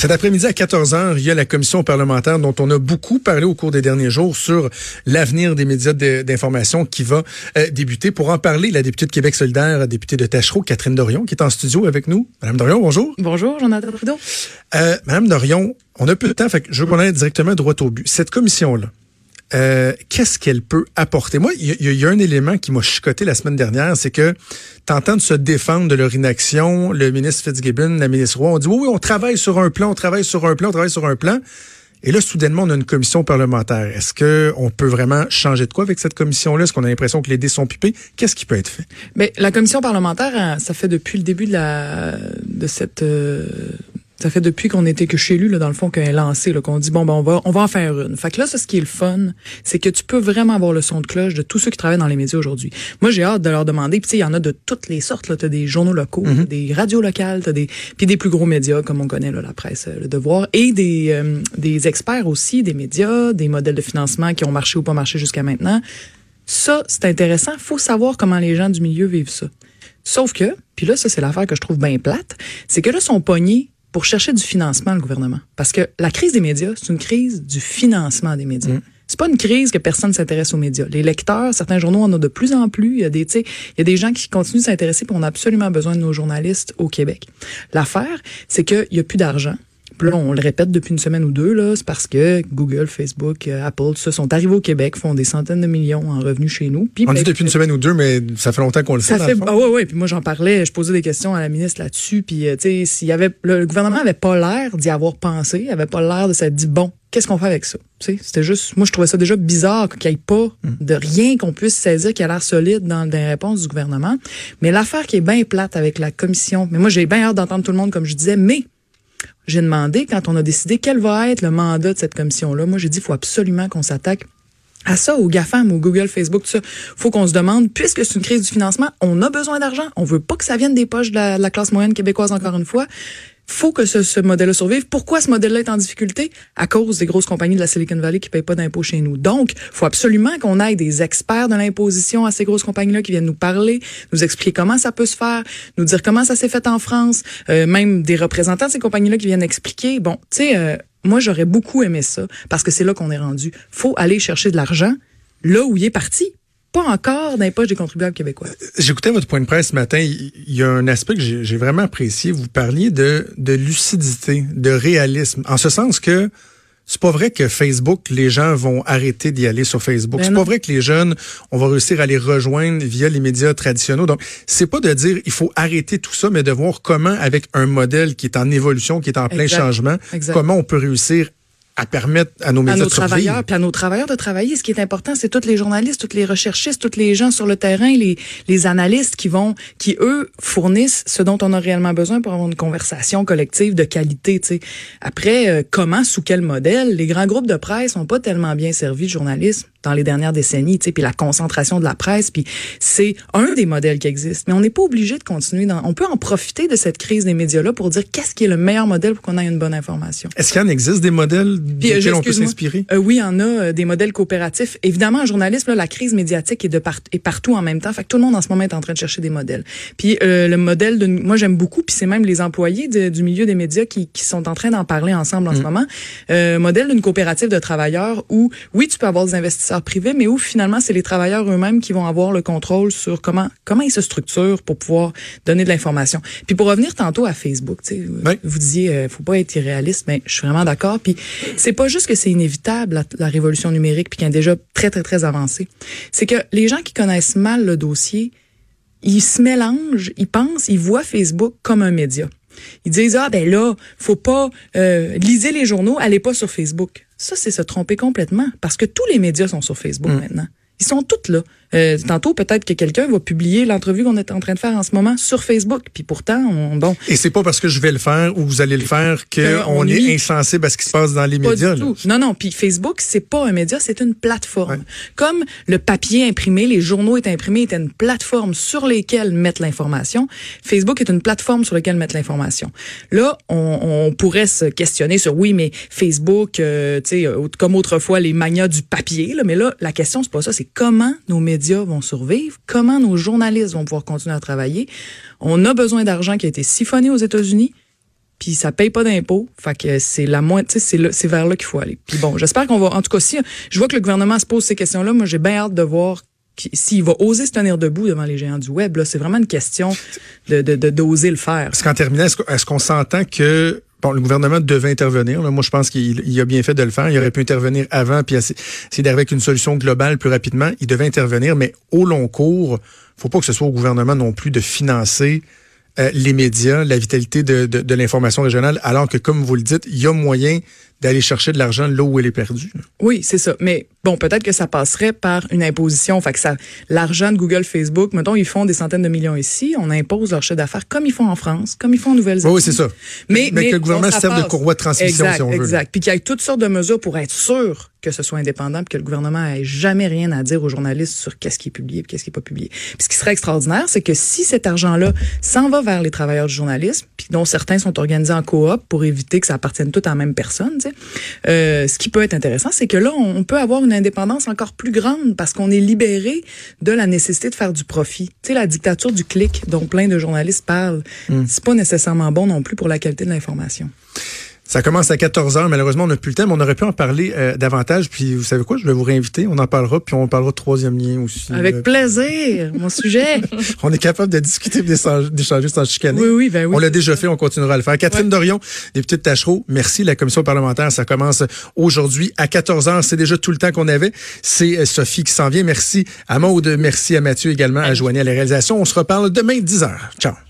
Cet après-midi à 14h, il y a la commission parlementaire dont on a beaucoup parlé au cours des derniers jours sur l'avenir des médias d'information qui va euh, débuter. Pour en parler, la députée de Québec solidaire, la députée de Tachereau, Catherine Dorion, qui est en studio avec nous. Madame Dorion, bonjour. Bonjour, Jonathan Trudeau. Euh, Madame Dorion, on a peu de temps, fait que je veux qu'on aille directement droit au but. Cette commission-là, euh, qu'est-ce qu'elle peut apporter? Moi, il y, a un élément qui m'a chicoté la semaine dernière, c'est que tentant de se défendre de leur inaction, le ministre Fitzgibbon, la ministre Roy, on dit oui, oui, on travaille sur un plan, on travaille sur un plan, on travaille sur un plan. Et là, soudainement, on a une commission parlementaire. Est-ce que on peut vraiment changer de quoi avec cette commission-là? Est-ce qu'on a l'impression que les dés sont pipés? Qu'est-ce qui peut être fait? Mais la commission parlementaire, hein, ça fait depuis le début de la de cette euh, ça fait depuis qu'on était que chez lui, là, dans le fond, qu'on est lancé, qu'on dit bon ben on va on va en faire une. Fait que là, ce qui est le fun, c'est que tu peux vraiment avoir le son de cloche de tous ceux qui travaillent dans les médias aujourd'hui. Moi, j'ai hâte de leur demander. Puis il y en a de toutes les sortes. T'as des journaux locaux, mm-hmm. des radios locales, t'as des puis des plus gros médias comme on connaît là, la presse, le Devoir, et des euh, des experts aussi, des médias, des modèles de financement qui ont marché ou pas marché jusqu'à maintenant. Ça, c'est intéressant. Faut savoir comment les gens du milieu vivent ça. Sauf que, puis là, ça c'est l'affaire que je trouve bien plate, c'est que là, sont pognés pour chercher du financement, le gouvernement. Parce que la crise des médias, c'est une crise du financement des médias. Mm. C'est pas une crise que personne s'intéresse aux médias. Les lecteurs, certains journaux en ont de plus en plus. Il y a des, il y a des gens qui continuent de s'intéresser, puis on a absolument besoin de nos journalistes au Québec. L'affaire, c'est qu'il y a plus d'argent on le répète depuis une semaine ou deux, là, c'est parce que Google, Facebook, euh, Apple, tout ça, sont arrivés au Québec, font des centaines de millions en revenus chez nous. Puis, on dit depuis une semaine ou deux, mais ça fait longtemps qu'on le sait. Ça fait, ah ouais, ouais. Puis moi, j'en parlais, je posais des questions à la ministre là-dessus. Puis, euh, tu sais, s'il y avait, le, gouvernement avait pas l'air d'y avoir pensé, avait pas l'air de s'être dit, bon, qu'est-ce qu'on fait avec ça? C'était juste, moi, je trouvais ça déjà bizarre qu'il n'y ait pas hmm. de rien qu'on puisse saisir qui a l'air solide dans, les réponses du gouvernement. Mais l'affaire qui est bien plate avec la commission, mais moi, j'ai bien hâte d'entendre tout le monde, comme je disais, mais j'ai demandé, quand on a décidé quel va être le mandat de cette commission-là, moi, j'ai dit, faut absolument qu'on s'attaque à ça, au GAFAM, au Google, Facebook, tout ça. Faut qu'on se demande, puisque c'est une crise du financement, on a besoin d'argent. On veut pas que ça vienne des poches de la classe moyenne québécoise, encore une fois faut que ce, ce modèle-là survive. Pourquoi ce modèle-là est en difficulté? À cause des grosses compagnies de la Silicon Valley qui payent pas d'impôts chez nous. Donc, faut absolument qu'on aille des experts de l'imposition à ces grosses compagnies-là qui viennent nous parler, nous expliquer comment ça peut se faire, nous dire comment ça s'est fait en France, euh, même des représentants de ces compagnies-là qui viennent expliquer. Bon, tu sais, euh, moi, j'aurais beaucoup aimé ça parce que c'est là qu'on est rendu. Faut aller chercher de l'argent là où il est parti pas encore dans les poches des contribuables québécois. Euh, j'écoutais votre point de presse ce matin. Il y a un aspect que j'ai vraiment apprécié. Vous parliez de, de lucidité, de réalisme. En ce sens que c'est pas vrai que Facebook, les gens vont arrêter d'y aller sur Facebook. Ben c'est pas vrai que les jeunes, on va réussir à les rejoindre via les médias traditionnels. Donc, c'est pas de dire il faut arrêter tout ça, mais de voir comment, avec un modèle qui est en évolution, qui est en plein changement, comment on peut réussir à permettre à nos médias à nos travailleurs, puis à nos travailleurs de travailler. Ce qui est important, c'est tous les journalistes, tous les recherchistes, tous les gens sur le terrain, les, les analystes qui vont, qui eux fournissent ce dont on a réellement besoin pour avoir une conversation collective de qualité. sais. Après, euh, comment, sous quel modèle? Les grands groupes de presse n'ont pas tellement bien servi de journalisme dans les dernières décennies, tu sais, puis la concentration de la presse, puis c'est un des modèles qui existe. Mais on n'est pas obligé de continuer. Dans, on peut en profiter de cette crise des médias-là pour dire qu'est-ce qui est le meilleur modèle pour qu'on ait une bonne information. Est-ce qu'il y en existe des modèles euh, on peut s'inspirer? Euh, Oui, il y en a euh, des modèles coopératifs. Évidemment, en journalisme, là, la crise médiatique est de part, est partout en même temps. Fait que tout le monde en ce moment est en train de chercher des modèles. Puis le modèle de, moi j'aime beaucoup, puis c'est même les employés du milieu des médias qui, qui sont en train d'en parler ensemble en ce mm. moment. modèle d'une coopérative de travailleurs où oui, tu peux avoir des investisseurs privé, mais où finalement c'est les travailleurs eux-mêmes qui vont avoir le contrôle sur comment comment ils se structurent pour pouvoir donner de l'information. Puis pour revenir tantôt à Facebook, vous disiez euh, faut pas être irréaliste, mais je suis vraiment d'accord. Puis c'est pas juste que c'est inévitable la, révolution numérique puis qui est déjà très très très avancée. C'est que les gens qui connaissent mal le dossier, ils se mélangent, ils pensent, ils voient Facebook comme un média. Ils disent ah ben là, faut pas euh, lisez les journaux, allez pas sur Facebook. Ça c'est se tromper complètement parce que tous les médias sont sur Facebook mm. maintenant. Ils sont toutes là. Euh, tantôt, peut-être que quelqu'un va publier l'entrevue qu'on est en train de faire en ce moment sur Facebook. Puis pourtant, on, bon. Et c'est pas parce que je vais le faire ou vous allez le faire qu'on est insensible à ce qui se passe dans les médias. Non, non. Puis Facebook, c'est pas un média, c'est une plateforme. Comme le papier imprimé, les journaux étaient imprimés, étaient une plateforme sur lesquelles mettre l'information. Facebook est une plateforme sur laquelle mettre l'information. Là, on, on, pourrait se questionner sur oui, mais Facebook, euh, tu sais, comme autrefois les manias du papier. Là, mais là, la question c'est pas ça, c'est comment nos médias vont survivre, comment nos journalistes vont pouvoir continuer à travailler. On a besoin d'argent qui a été siphonné aux États-Unis. puis ça paye pas d'impôts. Fait que c'est la sais, c'est vers là qu'il faut aller. Bon, j'espère qu'on va, en tout cas, si je vois que le gouvernement se pose ces questions-là, moi j'ai bien hâte de voir s'il va oser se tenir debout devant les géants du web. Là, c'est vraiment une question de d'oser le faire. Parce qu'en terminant, est-ce qu'on s'entend que Le gouvernement devait intervenir. Moi, je pense qu'il a bien fait de le faire. Il aurait pu intervenir avant, puis essayer d'arriver avec une solution globale plus rapidement. Il devait intervenir, mais au long cours, faut pas que ce soit au gouvernement non plus de financer euh, les médias, la vitalité de, de, de l'information régionale, alors que, comme vous le dites, il y a moyen d'aller chercher de l'argent là où elle est perdue. Oui, c'est ça. Mais bon, peut-être que ça passerait par une imposition. Fait que ça, l'argent de Google, Facebook, mettons, ils font des centaines de millions ici, on impose leur chef d'affaires comme ils font en France, comme ils font en Nouvelle-Zélande. Oui, c'est ça. Mais, mais, que le gouvernement serve de courroie de transmission, exact, si on veut. Exact. Puis qu'il y ait toutes sortes de mesures pour être sûr que ce soit indépendant, puis que le gouvernement ait jamais rien à dire aux journalistes sur qu'est-ce qui est publié, qu'est-ce qui est pas publié. Puis ce qui serait extraordinaire, c'est que si cet argent-là s'en va vers les travailleurs du journalisme, puis dont certains sont organisés en coop pour éviter que ça appartienne tout à la même personne, tu sais, euh, ce qui peut être intéressant, c'est que là, on peut avoir une indépendance encore plus grande parce qu'on est libéré de la nécessité de faire du profit. Tu sais, la dictature du clic dont plein de journalistes parlent, mm. c'est pas nécessairement bon non plus pour la qualité de l'information. Ça commence à 14 h Malheureusement, on n'a plus le temps, mais on aurait pu en parler euh, davantage. Puis, vous savez quoi? Je vais vous réinviter. On en parlera, puis on parlera de troisième lien aussi. Avec euh. plaisir, mon sujet. on est capable de discuter, d'échanger sans chicaner. Oui, oui, ben oui. On l'a déjà fait, on continuera à le faire. Catherine Dorion, députée de Tachereau, merci. La commission parlementaire, ça commence aujourd'hui à 14 h C'est déjà tout le temps qu'on avait. C'est euh, Sophie qui s'en vient. Merci à Maude, merci à Mathieu également, à Joanie à la réalisation. On se reparle demain 10 h Ciao.